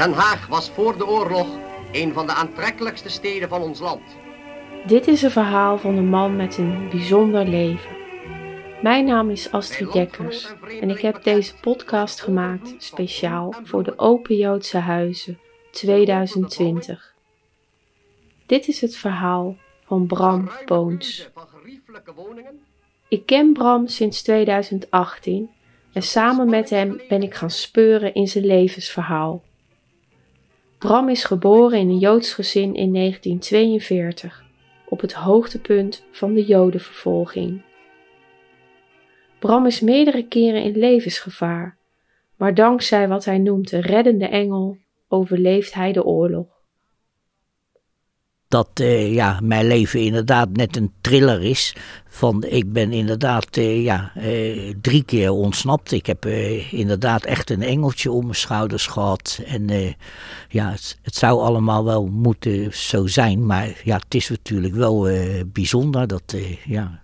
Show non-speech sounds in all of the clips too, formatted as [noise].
Den Haag was voor de oorlog een van de aantrekkelijkste steden van ons land. Dit is een verhaal van een man met een bijzonder leven. Mijn naam is Astrid Dekkers en ik heb deze podcast gemaakt speciaal voor de Open Joodse Huizen 2020. Dit is het verhaal van Bram Boons. Ik ken Bram sinds 2018 en samen met hem ben ik gaan speuren in zijn levensverhaal. Bram is geboren in een Joods gezin in 1942, op het hoogtepunt van de Jodenvervolging. Bram is meerdere keren in levensgevaar, maar dankzij wat hij noemt de reddende engel overleeft hij de oorlog dat uh, ja, mijn leven inderdaad net een thriller is. Van, ik ben inderdaad uh, ja, uh, drie keer ontsnapt. Ik heb inderdaad echt een engeltje om mijn schouders gehad. En ja, het, het, zou allemaal wel moeten zo zijn. Maar ja, het is natuurlijk wel bijzonder. Dat, ja,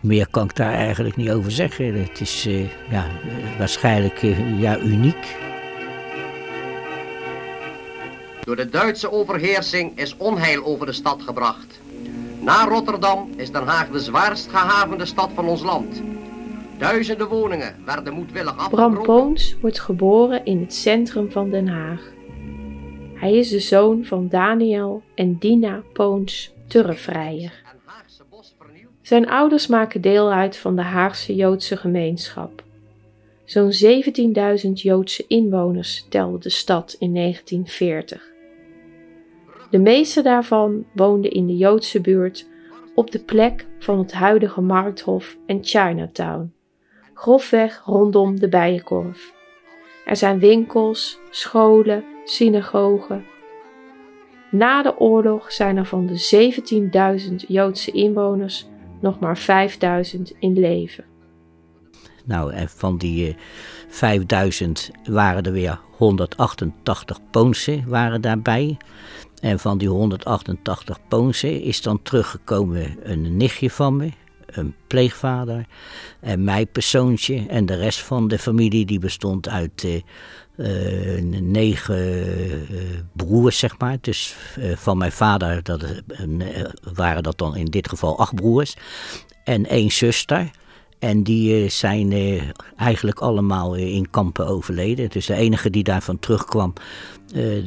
meer kan ik daar eigenlijk niet over zeggen. Het is ja, waarschijnlijk ja, uniek. Door de Duitse overheersing is onheil over de stad gebracht. Na Rotterdam is Den Haag de zwaarst gehavende stad van ons land. Duizenden woningen werden moedwillig afgebroken. Bram Poons wordt geboren in het centrum van Den Haag. Hij is de zoon van Daniel en Dina Poons Turrevrijer. Zijn ouders maken deel uit van de Haagse Joodse gemeenschap. Zo'n 17.000 Joodse inwoners telde de stad in 1940. De meeste daarvan woonden in de Joodse buurt op de plek van het huidige Markthof en Chinatown, grofweg rondom de Bijenkorf. Er zijn winkels, scholen, synagogen. Na de oorlog zijn er van de 17.000 Joodse inwoners nog maar 5.000 in leven. Nou, en van die 5000 eh, waren er weer 188 Poonse waren daarbij. En van die 188 Poonse is dan teruggekomen een nichtje van me, een pleegvader en mijn persoontje. En de rest van de familie die bestond uit uh, negen uh, broers, zeg maar. Dus van mijn vader dat, waren dat dan in dit geval acht broers. En één zuster. En die uh, zijn uh, eigenlijk allemaal uh, in kampen overleden. Dus de enige die daarvan terugkwam,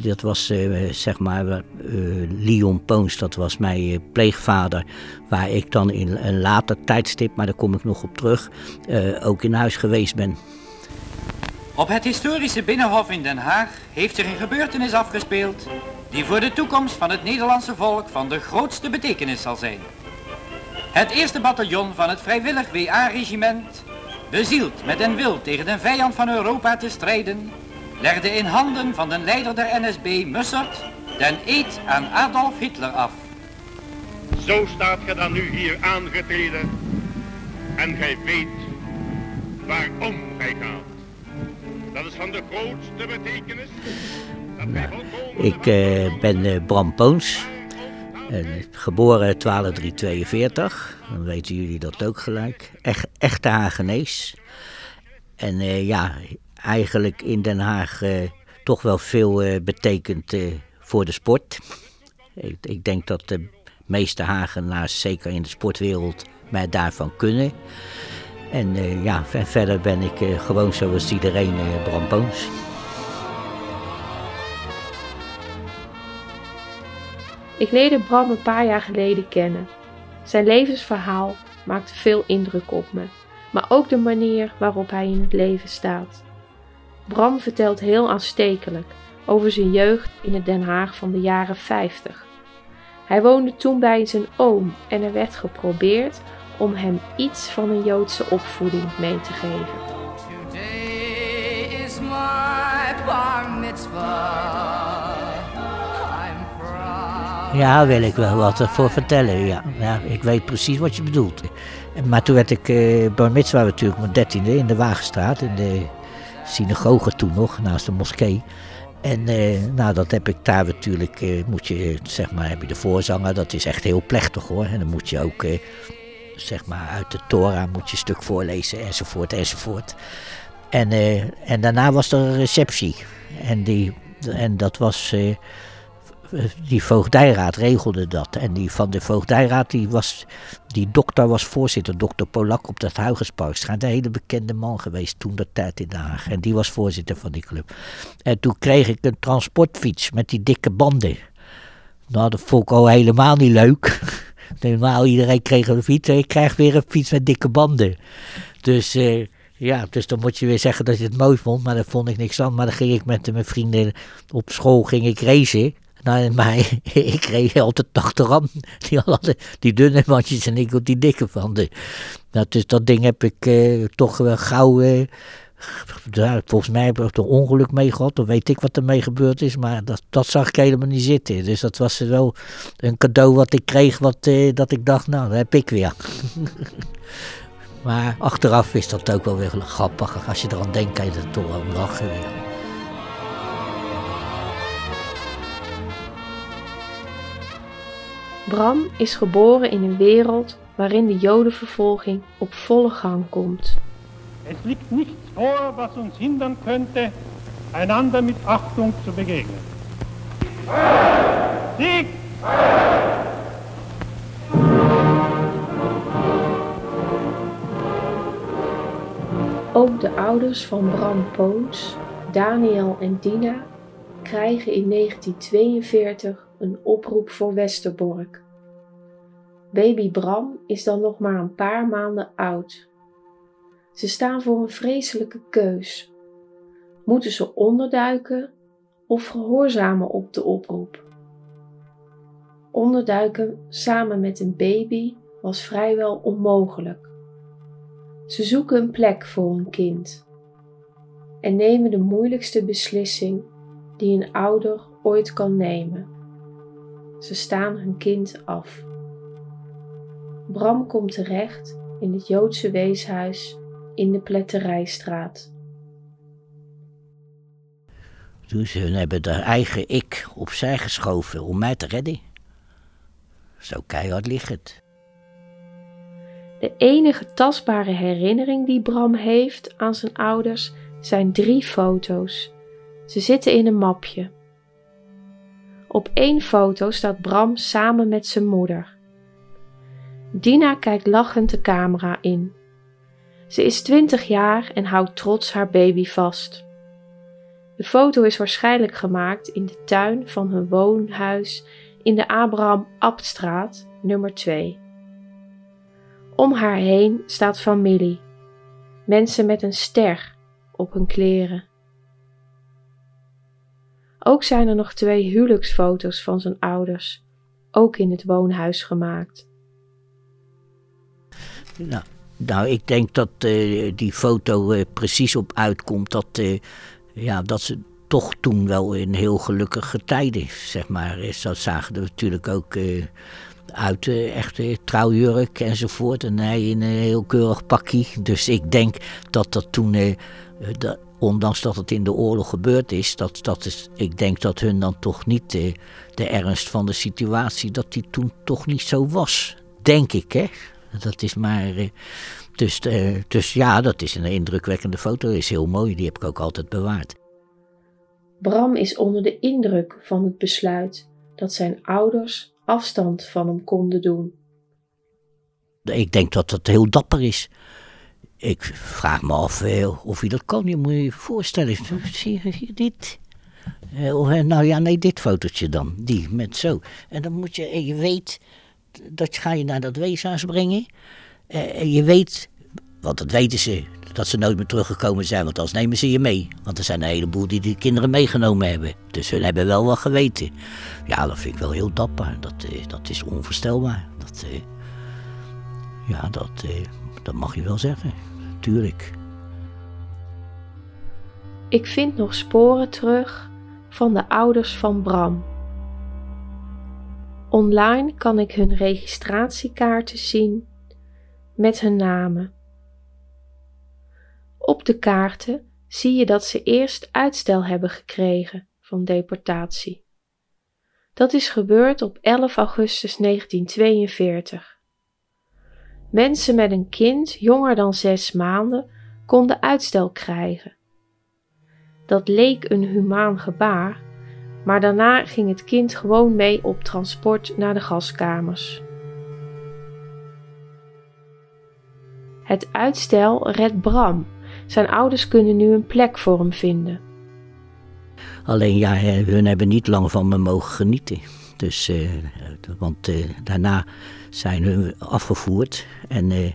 dat was zeg maar Leon Poons, dat was mijn pleegvader. Waar ik dan in een later tijdstip, maar daar kom ik nog op terug, ook in huis geweest ben. Op het historische Binnenhof in Den Haag heeft zich een gebeurtenis afgespeeld... die voor de toekomst van het Nederlandse volk van de grootste betekenis zal zijn. Het eerste bataljon van het vrijwillig WA-regiment, bezield met een wil tegen de vijand van Europa te strijden, legde in handen van de leider der NSB, Mussert, den eed aan Adolf Hitler af. Zo staat ge dan nu hier aangetreden en gij weet waarom gij gaat. Dat is van de grootste betekenis. Nou, ik uh, ben uh, Bram Poons. En geboren 12342, dan weten jullie dat ook gelijk. Echt, echte Hagenees. En uh, ja, eigenlijk in Den Haag uh, toch wel veel uh, betekent voor de sport. Ik, ik, denk dat de meeste Hagenaars, zeker in de sportwereld, mij daarvan kunnen. En ja, verder ben ik gewoon zoals iedereen Bram Ik leerde Bram een paar jaar geleden kennen. Zijn levensverhaal maakte veel indruk op me, maar ook de manier waarop hij in het leven staat. Bram vertelt heel aanstekelijk over zijn jeugd in het Den Haag van de jaren 50. Hij woonde toen bij zijn oom en er werd geprobeerd om hem iets van een Joodse opvoeding mee te geven. Ja, wil ik wel wat voor vertellen. Ja. ja, ik weet precies wat je bedoelt. Maar toen werd ik uh, bar natuurlijk mijn dertiende in de Wagenstraat. In de synagoge toen nog, naast de moskee. En uh, nou, dat heb ik daar natuurlijk, uh, moet je, zeg maar, heb je de voorzanger. Dat is echt heel plechtig hoor. En dan moet je ook, zeg maar, uit de Torah moet je een stuk voorlezen enzovoort enzovoort. En, en daarna was er een receptie. En die En dat was. Eh, die voogdijraad regelde dat. En die van de voogdijraad, die, was, die dokter was voorzitter, dokter Polak op dat Huigensparkstraat. Een hele bekende man geweest toen dat tijd in Den Haag. En die was voorzitter van die club. En toen kreeg ik een transportfiets met die dikke banden. Nou, dat vond ik al helemaal niet leuk. [laughs] Normaal iedereen kreeg een fiets en ik krijg weer een fiets met dikke banden. Dus eh, ja, dus dan moet je weer zeggen dat je het mooi vond, maar daar vond ik niks aan. Maar dan ging ik met mijn vrienden op school ging ik racen. Nou, maar [laughs] ik reed altijd achteraan. Die die dunne bandjes en ik op die dikke van de. Nou, dus dat ding heb ik eh, toch wel gauw. eh, volgens mij heb ik er ongeluk mee gehad. Dan weet ik wat er mee gebeurd is. Maar dat, dat zag ik helemaal niet zitten. Dus dat was wel een cadeau wat ik kreeg. Wat, eh, dat ik dacht, nou, dat heb ik weer. [laughs] maar achteraf is dat ook wel weer grappig. Als je eraan denkt, kan je er toch wel lachen weer. Bram is geboren in een wereld waarin de Jodenvervolging op volle gang komt. Es liegt nichts vor, was uns hindern könnte, einander mit Achtung zu begegnen. Sieg! Ook de ouders van Bram Poons, Daniel en Dina, krijgen in 1942 een oproep voor Westerbork. Baby Bram is dan nog maar een paar maanden oud. Ze staan voor een vreselijke keus. Moeten ze onderduiken of gehoorzamen op de oproep? Onderduiken samen met een baby was vrijwel onmogelijk. Ze zoeken een plek voor een kind en nemen de moeilijkste beslissing die een ouder ooit kan nemen. Ze staan hun kind af. Bram komt terecht in het Joodse weeshuis in de Pletterijstraat. Dus hun hebben haar eigen ik opzij geschoven om mij te redden. Zo keihard ligt het. De enige tastbare herinnering die Bram heeft aan zijn ouders zijn drie foto's. Ze zitten in een mapje. Op één foto staat Bram samen met zijn moeder. Dina kijkt lachend de camera in. Ze is 20 jaar en houdt trots haar baby vast. De foto is waarschijnlijk gemaakt in de tuin van hun woonhuis in de Abraham Abtstraat, nummer 2. Om haar heen staat familie, mensen met een ster op hun kleren. Ook zijn er nog twee huwelijksfoto's van zijn ouders, ook in het woonhuis gemaakt. Nou, nou ik denk dat eh, die foto eh, precies op uitkomt dat, eh, ja, dat ze toch toen wel in heel gelukkige tijden, zeg maar. is. Dat zagen er natuurlijk ook uit, echte trouwjurk enzovoort. En hij in een heel keurig pakje. Dus ik denk dat dat toen, dat, ondanks dat het in de oorlog gebeurd is, dat, dat is, ik denk dat hun dan toch niet de ernst van de situatie, dat die toen toch niet zo was. Denk ik, hè. Dat is maar. eh, dus, eh, dus ja, dat is een indrukwekkende foto. Is heel mooi. Die heb ik ook altijd bewaard. Bram is onder de indruk van het besluit dat zijn ouders afstand van hem konden doen. Ik denk dat dat heel dapper is. Ik vraag me af eh, of je dat kan. Je moet je voorstellen. Zie je dit? Eh, eh, nou ja, nee, dit fotootje dan. Die, met zo. En dan moet je, en je weet, dat ga je naar dat weeshuis brengen. Eh, en je weet, want dat weten ze, dat ze nooit meer teruggekomen zijn. Want anders nemen ze je mee. Want er zijn een heleboel die die kinderen meegenomen hebben. Dus hun hebben wel wat geweten. Ja, dat vind ik wel heel dapper. Dat, eh, dat is onvoorstelbaar. Dat, eh, ja, dat, eh, dat mag je wel zeggen. Tuurlijk. Ik vind nog sporen terug van de ouders van Bram. Online kan ik hun registratiekaarten zien met hun namen. Op de kaarten zie je dat ze eerst uitstel hebben gekregen van deportatie. Dat is gebeurd op 11 augustus 1942. Mensen met een kind jonger dan zes maanden konden uitstel krijgen. Dat leek een humaan gebaar, maar daarna ging het kind gewoon mee op transport naar de gaskamers. Het uitstel redt Bram. Zijn ouders kunnen nu een plek voor hem vinden. Alleen ja, hun hebben niet lang van me mogen genieten. Dus, uh, want uh, daarna zijn hun afgevoerd. En, uh,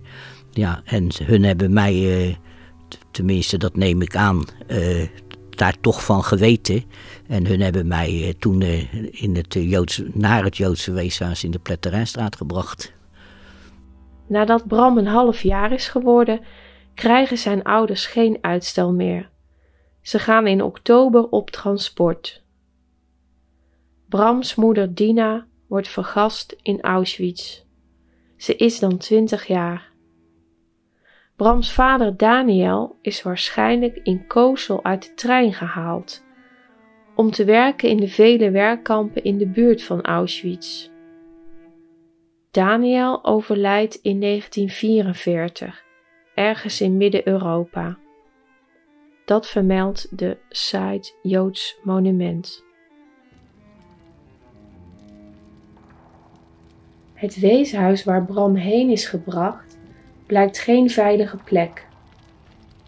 ja, en hun hebben mij, tenminste dat neem ik aan, daar toch van geweten. En hun hebben mij toen in het Joods, naar het Joodse weeshuis in de Pletterijnstraat gebracht. Nadat Bram een half jaar is geworden, krijgen zijn ouders geen uitstel meer. Ze gaan in oktober op transport. Brams moeder Dina wordt vergast in Auschwitz. Ze is dan twintig jaar. Brams vader Daniel is waarschijnlijk in Kozel uit de trein gehaald om te werken in de vele werkkampen in de buurt van Auschwitz. Daniel overlijdt in 1944, ergens in Midden-Europa. Dat vermeldt de site Joods Monument. Het weeshuis waar Bram heen is gebracht blijkt geen veilige plek.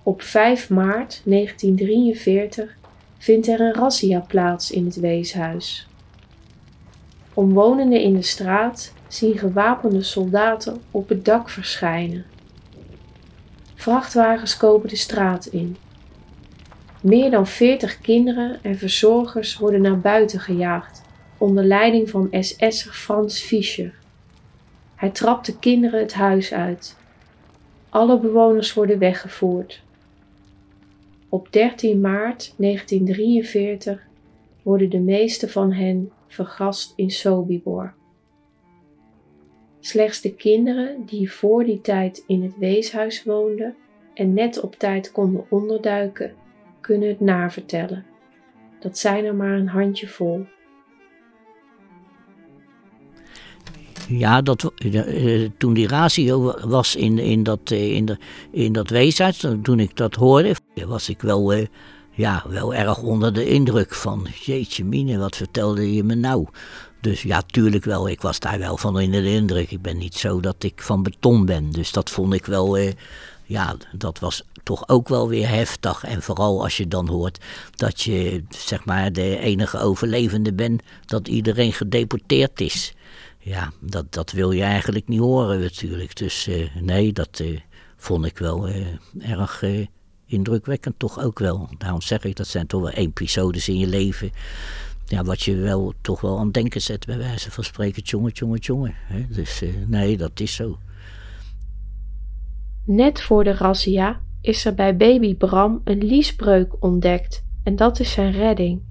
Op 5 maart 1943 vindt er een razzia plaats in het weeshuis. Omwonenden in de straat zien gewapende soldaten op het dak verschijnen. Vrachtwagens kopen de straat in. Meer dan 40 kinderen en verzorgers worden naar buiten gejaagd onder leiding van SS'er Frans Fischer. Hij trapt de kinderen het huis uit. Alle bewoners worden weggevoerd. Op 13 maart 1943 worden de meeste van hen vergast in Sobibor. Slechts de kinderen die voor die tijd in het weeshuis woonden en net op tijd konden onderduiken, kunnen het navertellen. Dat zijn er maar een handjevol. Ja, dat, uh, toen die ratio was in, in, dat, uh, in, de, in dat weeshuis, toen ik dat hoorde, was ik wel, uh, ja, wel erg onder de indruk van, jeetje mine, wat vertelde je me nou? Dus ja, tuurlijk wel, ik was daar wel van in de indruk. Ik ben niet zo dat ik van beton ben, dus dat vond ik wel, ja, dat was toch ook wel weer heftig. En vooral als je dan hoort dat je, zeg maar, de enige overlevende bent, dat iedereen gedeporteerd is ja, dat, dat wil je eigenlijk niet horen natuurlijk. Dus uh, nee, dat uh, vond ik wel uh, erg indrukwekkend toch ook wel. Daarom zeg ik, dat zijn toch wel episodes in je leven. Ja, wat je wel toch wel aan denken zet bij wijze van spreken. Tjonge, tjonge. Hè? Dus nee, dat is zo. Net voor de razzia is er bij baby Bram een liesbreuk ontdekt. En dat is zijn redding.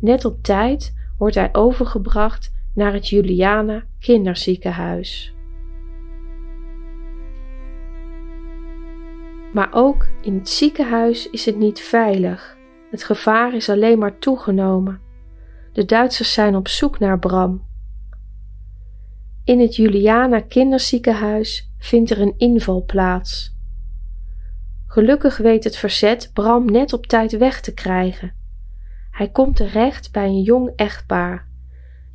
Net op tijd wordt hij overgebracht naar het Juliana Kinderziekenhuis. Maar ook in het ziekenhuis is het niet veilig. Het gevaar is alleen maar toegenomen. De Duitsers zijn op zoek naar Bram. In het Juliana Kinderziekenhuis vindt er een inval plaats. Gelukkig weet het verzet Bram net op tijd weg te krijgen. Hij komt terecht bij een jong echtpaar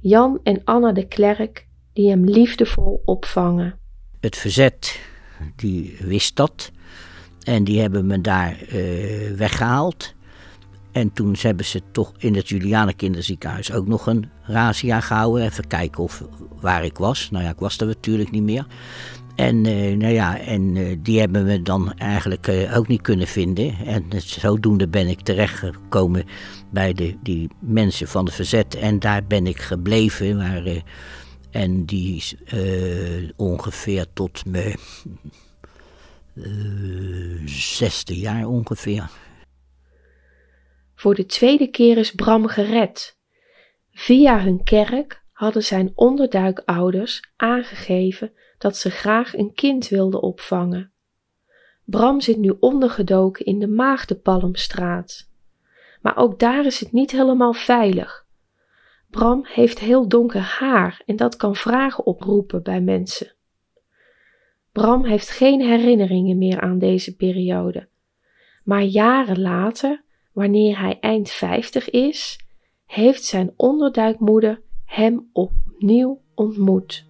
Jan en Anna de Klerk, die hem liefdevol opvangen. Het verzet, die wist dat. En die hebben me daar uh, weggehaald. En toen hebben ze toch in het Juliane Kinderziekenhuis ook nog een razzia gehouden. Even kijken of, waar ik was. Nou ja, ik was er natuurlijk niet meer. En, uh, nou ja, en uh, die hebben we dan eigenlijk uh, ook niet kunnen vinden. En zodoende ben ik terechtgekomen bij de, die mensen van de verzet. En daar ben ik gebleven. Maar, en die ongeveer tot mijn zesde jaar ongeveer. Voor de tweede keer is Bram gered. Via hun kerk hadden zijn onderduikouders aangegeven dat ze graag een kind wilden opvangen. Bram zit nu ondergedoken in de Maagdenpalmstraat. Maar ook daar is het niet helemaal veilig. Bram heeft heel donker haar en dat kan vragen oproepen bij mensen. Bram heeft geen herinneringen meer aan deze periode. Maar jaren later, wanneer hij eind vijftig is, heeft zijn onderduikmoeder hem opnieuw ontmoet.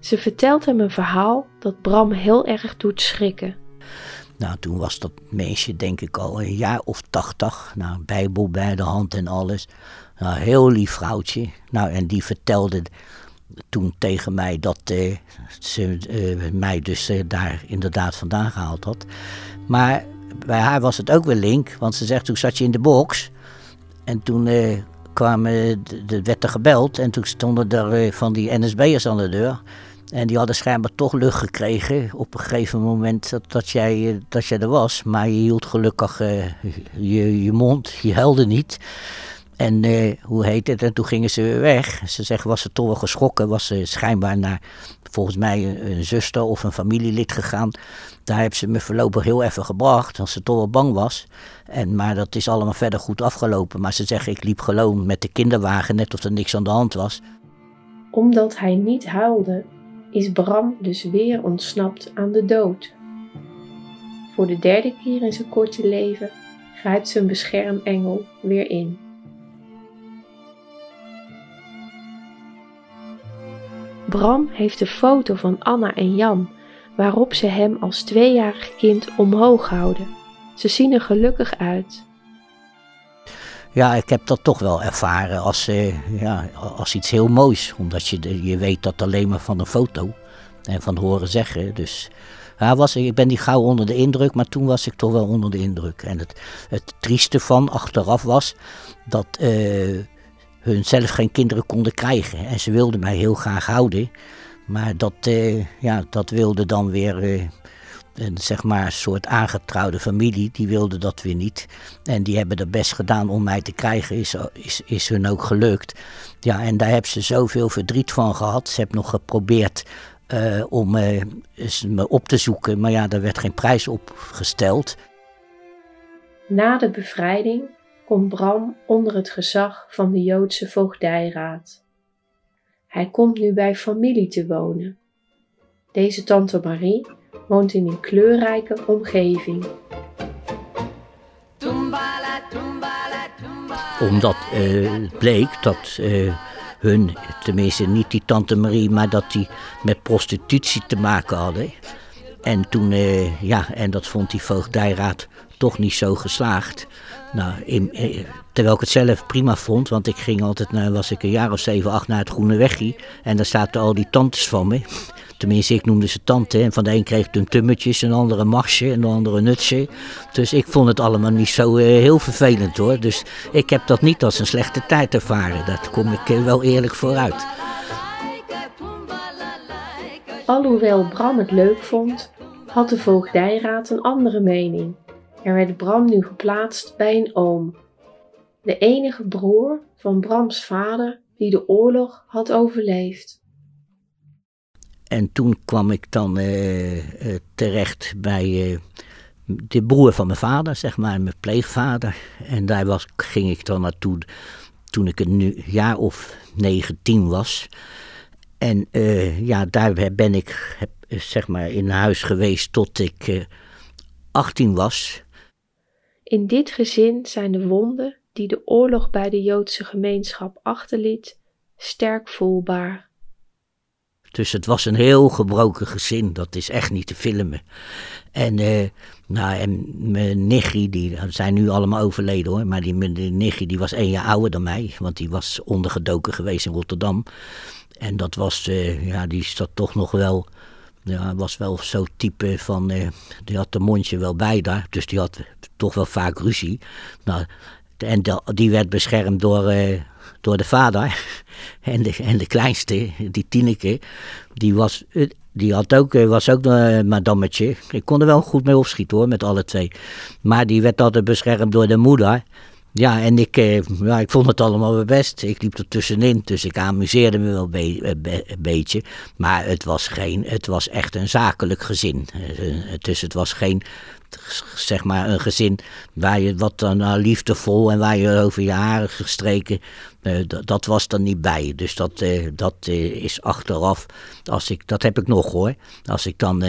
Ze vertelt hem een verhaal dat Bram heel erg doet schrikken. Nou, toen was dat meisje denk ik al een jaar of tachtig. Nou, bijbel bij de hand en alles. Nou, heel lief vrouwtje. Nou, en die vertelde toen tegen mij dat eh, ze eh, mij dus eh, daar inderdaad vandaan gehaald had. Maar bij haar was het ook weer link, want ze zegt toen zat je in de box. En toen eh, kwamen, de, werd er gebeld en toen stonden er eh, van die NSB'ers aan de deur. En die hadden schijnbaar toch lucht gekregen op een gegeven moment dat, dat, jij, eh, dat jij er was. Maar je hield gelukkig uh, je, je mond, je huilde niet. En uh, hoe heet het? En toen gingen ze weer weg. Ze zeggen, was ze toch wel geschrokken. Was ze schijnbaar naar, volgens mij, een, een zuster of een familielid gegaan. Daar hebben ze me voorlopig heel even gebracht, als ze toch wel bang was. En, maar dat is allemaal verder goed afgelopen. Maar ze zeggen, ik liep gewoon met de kinderwagen, net of er niks aan de hand was. Omdat hij niet huilde, is Bram dus weer ontsnapt aan de dood. Voor de derde keer in zijn korte leven grijpt zijn beschermengel weer in. Bram heeft de foto van Anna en Jan, waarop ze hem als tweejarig kind omhoog houden. Ze zien er gelukkig uit. Ja, ik heb dat toch wel ervaren als, uh, ja, als iets heel moois. Omdat je, je weet dat alleen maar van een foto en van horen zeggen. Dus ja, was, ik ben niet gauw onder de indruk, maar toen was ik toch wel onder de indruk. En het, het trieste van achteraf was dat uh, hun zelf geen kinderen konden krijgen. En ze wilden mij heel graag houden. Maar dat, uh, ja, dat wilde dan weer een zeg maar, soort aangetrouwde familie. Die wilde dat weer niet. En die hebben er best gedaan om mij te krijgen. Is, is, is hun ook gelukt. Ja, en daar hebben ze zoveel verdriet van gehad. Ze hebben nog geprobeerd uh, om me op te zoeken. Maar ja, daar werd geen prijs op gesteld. Na de bevrijding komt Bram onder het gezag van de Joodse voogdijraad. Hij komt nu bij familie te wonen. Deze tante Marie woont in een kleurrijke omgeving. Omdat uh, bleek dat uh, hun, tenminste niet die tante Marie, maar dat die met prostitutie te maken hadden. En toen, uh, ja, en dat vond die voogdijraad toch niet zo geslaagd. Nou, in, terwijl ik het zelf prima vond, want ik ging altijd, naar, was ik een jaar of zeven, acht naar het Groene Weggie. En daar zaten al die tantes van me. Tenminste, ik noemde ze tante. En van de een kreeg toen tummetjes, een andere marsje en de andere nutsje. Dus ik vond het allemaal niet zo uh, heel vervelend hoor. Dus ik heb dat niet als een slechte tijd ervaren. Dat kom ik uh, wel eerlijk vooruit. Alhoewel Bram het leuk vond, had de voogdijraad een andere mening. Er werd Bram nu geplaatst bij een oom. De enige broer van Brams vader die de oorlog had overleefd. En toen kwam ik dan uh, uh, terecht bij uh, de broer van mijn vader, zeg maar, mijn pleegvader. En daar was, ging ik dan naartoe toen ik een jaar of 19 was. En ja, daar ben ik heb, zeg maar in huis geweest tot ik 18 was. In dit gezin zijn de wonden die de oorlog bij de Joodse gemeenschap achterliet sterk voelbaar. Dus het was een heel gebroken gezin, dat is echt niet te filmen. En, uh, nou, en mijn nichtje, die zijn nu allemaal overleden hoor, maar die, mijn nichtje die was één jaar ouder dan mij, want die was ondergedoken geweest in Rotterdam. En dat was, uh, ja, die zat toch nog wel, ja, was wel zo type van, uh, die had de mondje wel bij daar, dus die had toch wel vaak ruzie. Nou, en die werd beschermd door, door de vader. [laughs] En de, en de kleinste, die Tineke, die was, die had ook, was ook een madammetje. Ik kon er wel goed mee opschieten hoor, met alle twee. Maar die werd altijd beschermd door de moeder. Ja, en ik, ja, ik vond het allemaal wel best. Ik liep er tussenin, dus ik amuseerde me wel een beetje. Maar het was, geen, het was echt een zakelijk gezin. Dus het was geen zeg maar een gezin waar je wat dan uh, liefdevol en waar je over je haren gestreken, uh, dat was er niet bij. Dus dat, uh, dat is achteraf, als ik, dat heb ik nog hoor. Als ik dan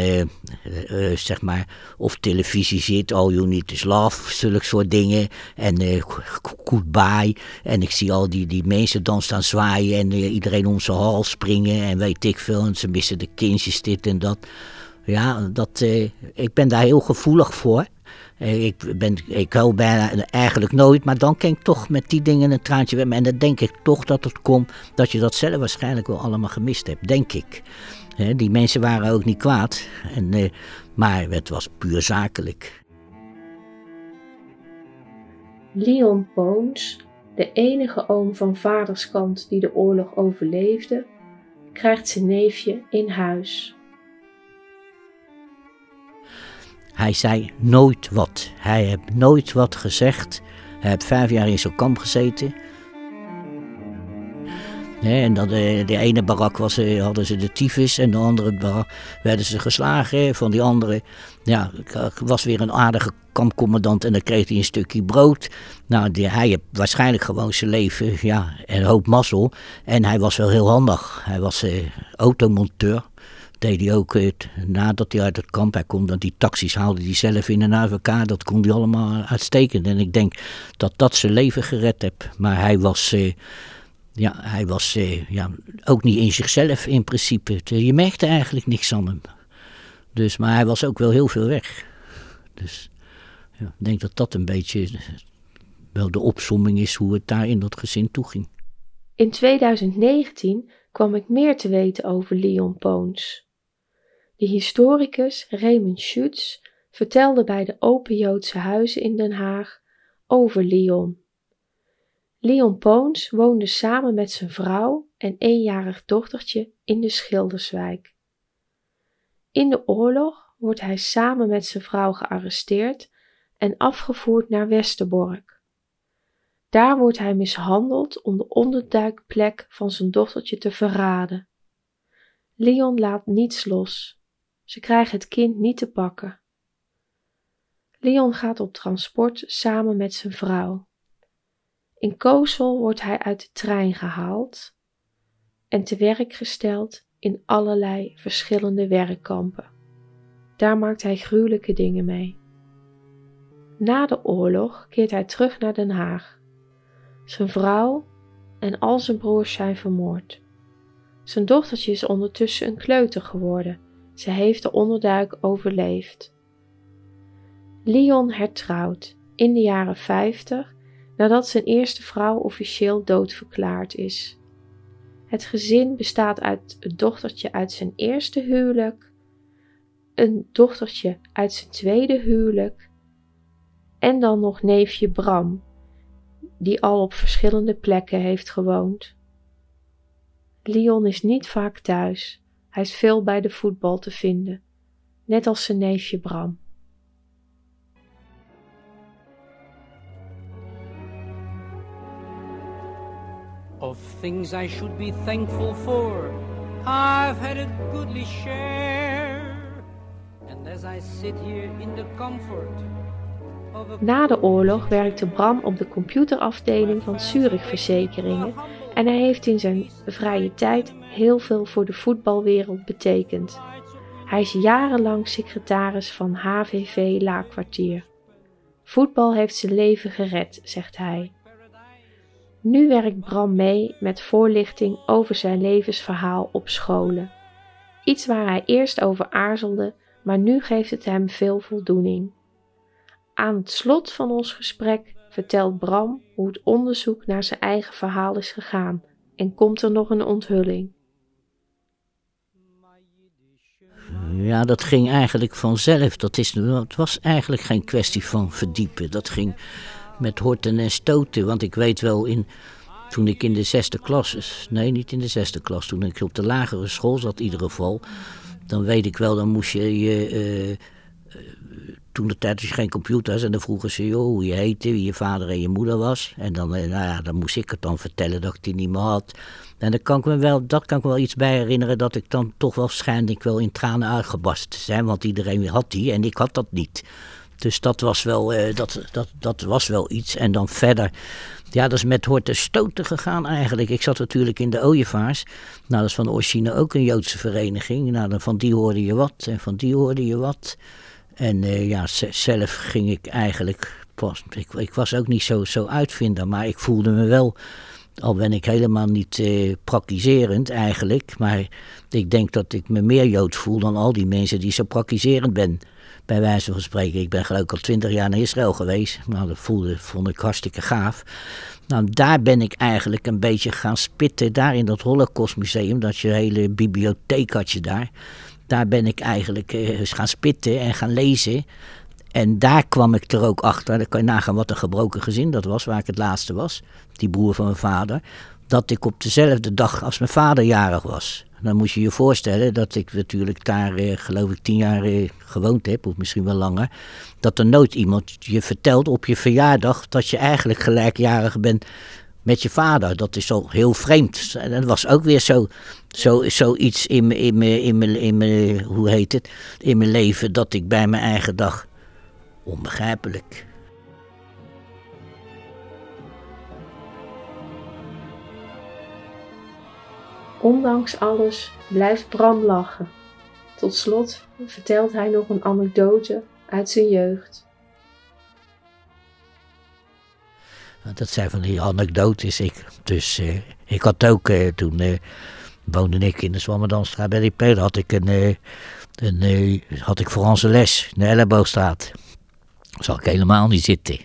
zeg maar op televisie zit, All You Need Is Love, zulke soort dingen. En Goodbye. En ik zie al die, die mensen dan staan zwaaien en iedereen om zijn hals springen en weet ik veel. En ze missen de kindjes dit en dat. Ja, dat, eh, ik ben daar heel gevoelig voor. Eh, ik, ben, ik huil bijna eigenlijk nooit, maar dan kan ik toch met die dingen een traantje bij En dan denk ik toch dat het komt dat je dat zelf waarschijnlijk wel allemaal gemist hebt, denk ik. die mensen waren ook niet kwaad, en, eh, maar het was puur zakelijk. Leon Poons, de enige oom van vaderskant die de oorlog overleefde, krijgt zijn neefje in huis. Hij zei nooit wat. Hij heeft nooit wat gezegd. Hij heeft vijf jaar in zo'n kamp gezeten. en dan de, de, ene barak was, eh, hadden ze de tyfus en de andere barak werden ze geslagen. Van die andere ja, was weer een aardige kampcommandant en dan kreeg hij een stukje brood. Nou, hij heeft waarschijnlijk gewoon zijn leven ja, een hoop mazzel. En hij was wel heel handig. Hij was eh, automonteur deed hij ook het, nadat hij uit het kamp kon, dan die taxis haalde hij zelf in een AVK, dat kon hij allemaal uitstekend. En ik denk dat dat zijn leven gered heeft. Maar hij was, eh, ja, hij was eh, ja, ook niet in zichzelf in principe. Je merkte eigenlijk niks aan hem. Dus, maar hij was ook wel heel veel weg. Dus ja, ik denk dat dat een beetje wel de opsomming is hoe het daar in dat gezin toeging. In 2019 kwam ik meer te weten over Leon Poons. De historicus Raymond Schutz vertelde bij de Open Joodse Huizen in Den Haag over Leon. Leon Poons woonde samen met zijn vrouw en eenjarig dochtertje in de Schilderswijk. In de oorlog wordt hij samen met zijn vrouw gearresteerd en afgevoerd naar Westerbork. Daar wordt hij mishandeld om de onderduikplek van zijn dochtertje te verraden. Leon laat niets los. Ze krijgen het kind niet te pakken. Leon gaat op transport samen met zijn vrouw. In Kozel wordt hij uit de trein gehaald en te werk gesteld in allerlei verschillende werkkampen. Daar maakt hij gruwelijke dingen mee. Na de oorlog keert hij terug naar Den Haag. Zijn vrouw en al zijn broers zijn vermoord. Zijn dochtertje is ondertussen een kleuter geworden ze heeft de onderduik overleefd. Leon hertrouwt in de jaren 50 nadat zijn eerste vrouw officieel doodverklaard is. Het gezin bestaat uit een dochtertje uit zijn eerste huwelijk, een dochtertje uit zijn tweede huwelijk en dan nog neefje Bram, die al op verschillende plekken heeft gewoond. Leon is niet vaak thuis hij is veel bij de voetbal te vinden, net als zijn neefje Bram. Of things I should be thankful for, I've had a goodly share. And as I sit here in the comfort na de oorlog werkte Bram op de computerafdeling van Zurich Verzekeringen en hij heeft in zijn vrije tijd heel veel voor de voetbalwereld betekend. Hij is jarenlang secretaris van HVV Laakkwartier. Voetbal heeft zijn leven gered, zegt hij. Nu werkt Bram mee met voorlichting over zijn levensverhaal op scholen. Iets waar hij eerst over aarzelde, maar nu geeft het hem veel voldoening. Aan het slot van ons gesprek vertelt Bram hoe het onderzoek naar zijn eigen verhaal is gegaan en komt er nog een onthulling. Ja, dat ging eigenlijk vanzelf. Dat is, het was eigenlijk geen kwestie van verdiepen. Dat ging met horten en stoten. Want ik weet wel, in, toen ik in de zesde klas, nee niet in de zesde klas, toen ik op de lagere school zat in ieder geval, dan weet ik wel, dan moest je je... Uh, toen de tijd was geen computers en dan vroegen ze joh, hoe je heette, wie je vader en je moeder was. En dan, eh, nou ja, dan moest ik het dan vertellen dat ik die niet meer had. En dan kan ik me wel, dat kan ik wel iets bij herinneren dat ik dan toch wel waarschijnlijk wel in tranen uitgebarst zijn. Want iedereen had die en ik had dat niet. Dus dat was wel, eh, dat, dat, dat was wel iets. En dan verder, ja, dat is met horten stoten gegaan eigenlijk. Ik zat natuurlijk in de Ooievaars. Nou, dat is van origine ook een Joodse vereniging. Nou, dan van die hoorde je wat en van die hoorde je wat. En eh, ja, zelf ging ik eigenlijk, ik, ik was ook niet zo, zo uitvinder, maar ik voelde me wel al ben ik helemaal niet eh, praktiserend eigenlijk. Maar ik denk dat ik me meer Joods voel dan al die mensen die zo praktiserend ben. Bij wijze van spreken. Ik ben geloof ik al twintig jaar naar Israël geweest. Nou, dat voelde, vond ik hartstikke gaaf. Nou, daar ben ik eigenlijk een beetje gaan spitten. Daar in dat Holocaustmuseum. Dat je hele bibliotheek had je daar. Daar ben ik eigenlijk uh, gaan spitten en gaan lezen. En daar kwam ik er ook achter, dan kan je nagaan wat een gebroken gezin dat was, waar ik het laatste was, die broer van mijn vader, dat ik op dezelfde dag als mijn vader jarig was. Dan moet je je voorstellen dat ik natuurlijk daar, eh, geloof ik, tien jaar eh, gewoond heb, of misschien wel langer. Dat er nooit iemand je vertelt op je verjaardag dat je eigenlijk gelijkjarig bent met je vader. Dat is al heel vreemd. En dat was ook weer zo, zo, zoiets in mijn, in, mijn, in, mijn, in mijn, hoe heet het, in mijn leven, dat ik bij mijn eigen dag onbegrijpelijk. Ondanks alles blijft Bram lachen. Tot slot vertelt hij nog een anekdote uit zijn jeugd. Dat zijn van die anekdotes. Ik, dus uh, ik had ook uh, toen uh, woonde ik in de Zwammerdamstraat bij die Peter. Had ik een, een had ik Franse les in de Elleboogstraat zag ik helemaal niet zitten.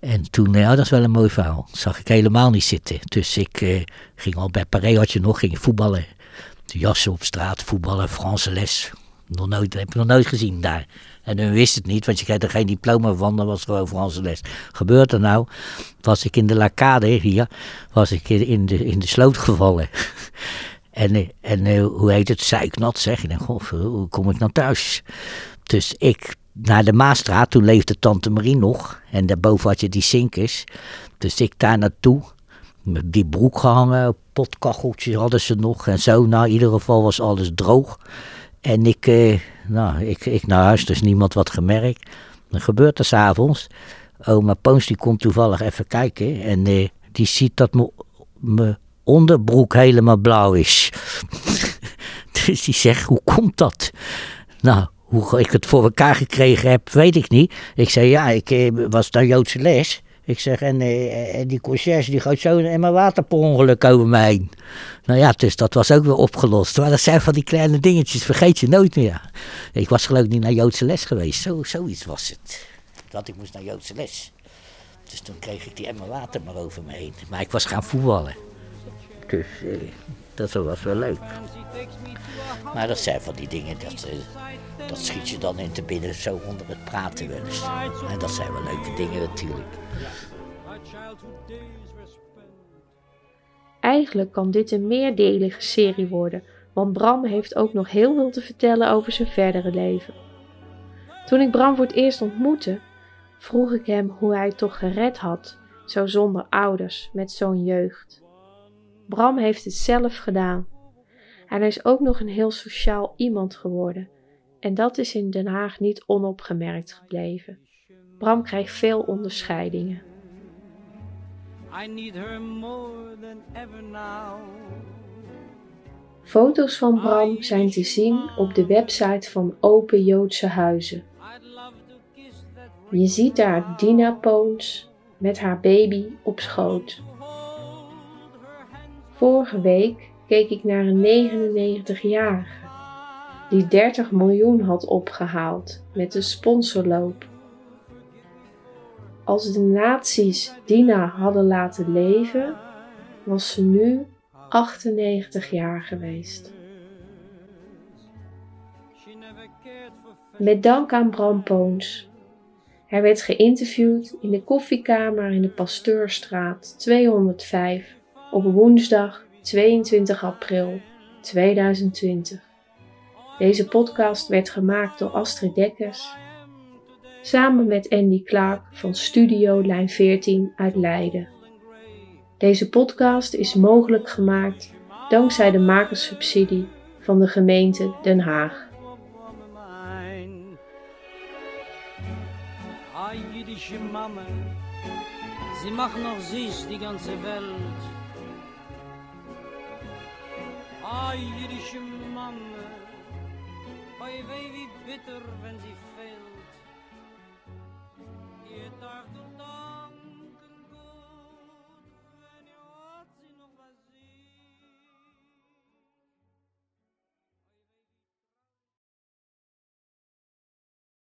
En toen, ja, dat is wel een mooi verhaal, zag ik helemaal niet zitten. Dus ik ging al bij Paré, had je nog, ging voetballen. De jassen op straat, voetballen, Franse les. Nog nooit, heb ik nog nooit gezien daar. En dan wist het niet, want je kreeg er geen diploma van, dan was het gewoon Franse les. Gebeurt er nou, was ik in de Lacade hier, was ik in de, in de sloot gevallen. [laughs] en eh, en uh, hoe heet het, zeiknat zeg. Ik denk, goh, hoe kom ik nou thuis? Dus ik naar de Maastraat. Toen leefde Tante Marie nog. En daarboven had je die zinkers. Dus ik daar naartoe. Met die broek gehangen. Potkacheltjes hadden ze nog. En zo. Nou, in ieder geval was alles droog. En ik, eh, nou, ik, ik naar huis. Dus niemand wat gemerkt. Dan gebeurt er s'avonds. Oma Poons die komt toevallig even kijken. En eh, die ziet dat mijn onderbroek helemaal blauw is. [laughs] dus die zegt, hoe komt dat? Nou, hoe ik het voor elkaar gekregen heb, weet ik niet. Ik zei, ja, ik eh, was daar Joodse les. Ik zeg, en, eh, die conciërge die gaat zo en mijn water per ongeluk over me heen. Nou ja, dus dat was ook weer opgelost. Maar dat zijn van die kleine dingetjes, vergeet je nooit meer. Ik was geloof niet naar Joodse les geweest. Zo, zoiets was het. Dat ik moest naar Joodse les. Dus toen kreeg ik die emmer water maar over me heen. Maar ik was gaan voetballen. Dus eh, dat was wel leuk. Maar dat zijn van die dingen, dat, uh, dat schiet je dan in te binnen zo onder het praten wel eens. En dat zijn wel leuke dingen natuurlijk. Eigenlijk kan dit een meerdelige serie worden, want Bram heeft ook nog heel veel te vertellen over zijn verdere leven. Toen ik Bram voor het eerst ontmoette, vroeg ik hem hoe hij het toch gered had, zo zonder ouders, met zo'n jeugd. Bram heeft het zelf gedaan. En hij is ook nog een heel sociaal iemand geworden. En dat is in Den Haag niet onopgemerkt gebleven. Bram krijgt veel onderscheidingen. Foto's van Bram zijn te zien op de website van Open Joodse Huizen. Je ziet daar Dina Poons met haar baby op schoot. Vorige week keek ik naar een 99-jarige die 30 miljoen had opgehaald met een sponsorloop. Als de nazi's Dina hadden laten leven, was ze nu 98 jaar geweest. Met dank aan Bram Poons. Hij werd geïnterviewd in de koffiekamer in de Pasteurstraat 205 op woensdag 22 april 2020. Deze podcast werd gemaakt door Astrid Dekkers samen met Andy Clark van Studio Lijn 14 uit Leiden. Deze podcast is mogelijk gemaakt dankzij de makerssubsidie van de gemeente Den Haag. Ai, Jiddische man, bei wei wie bitter, wenn sie fehlt. Ihr darf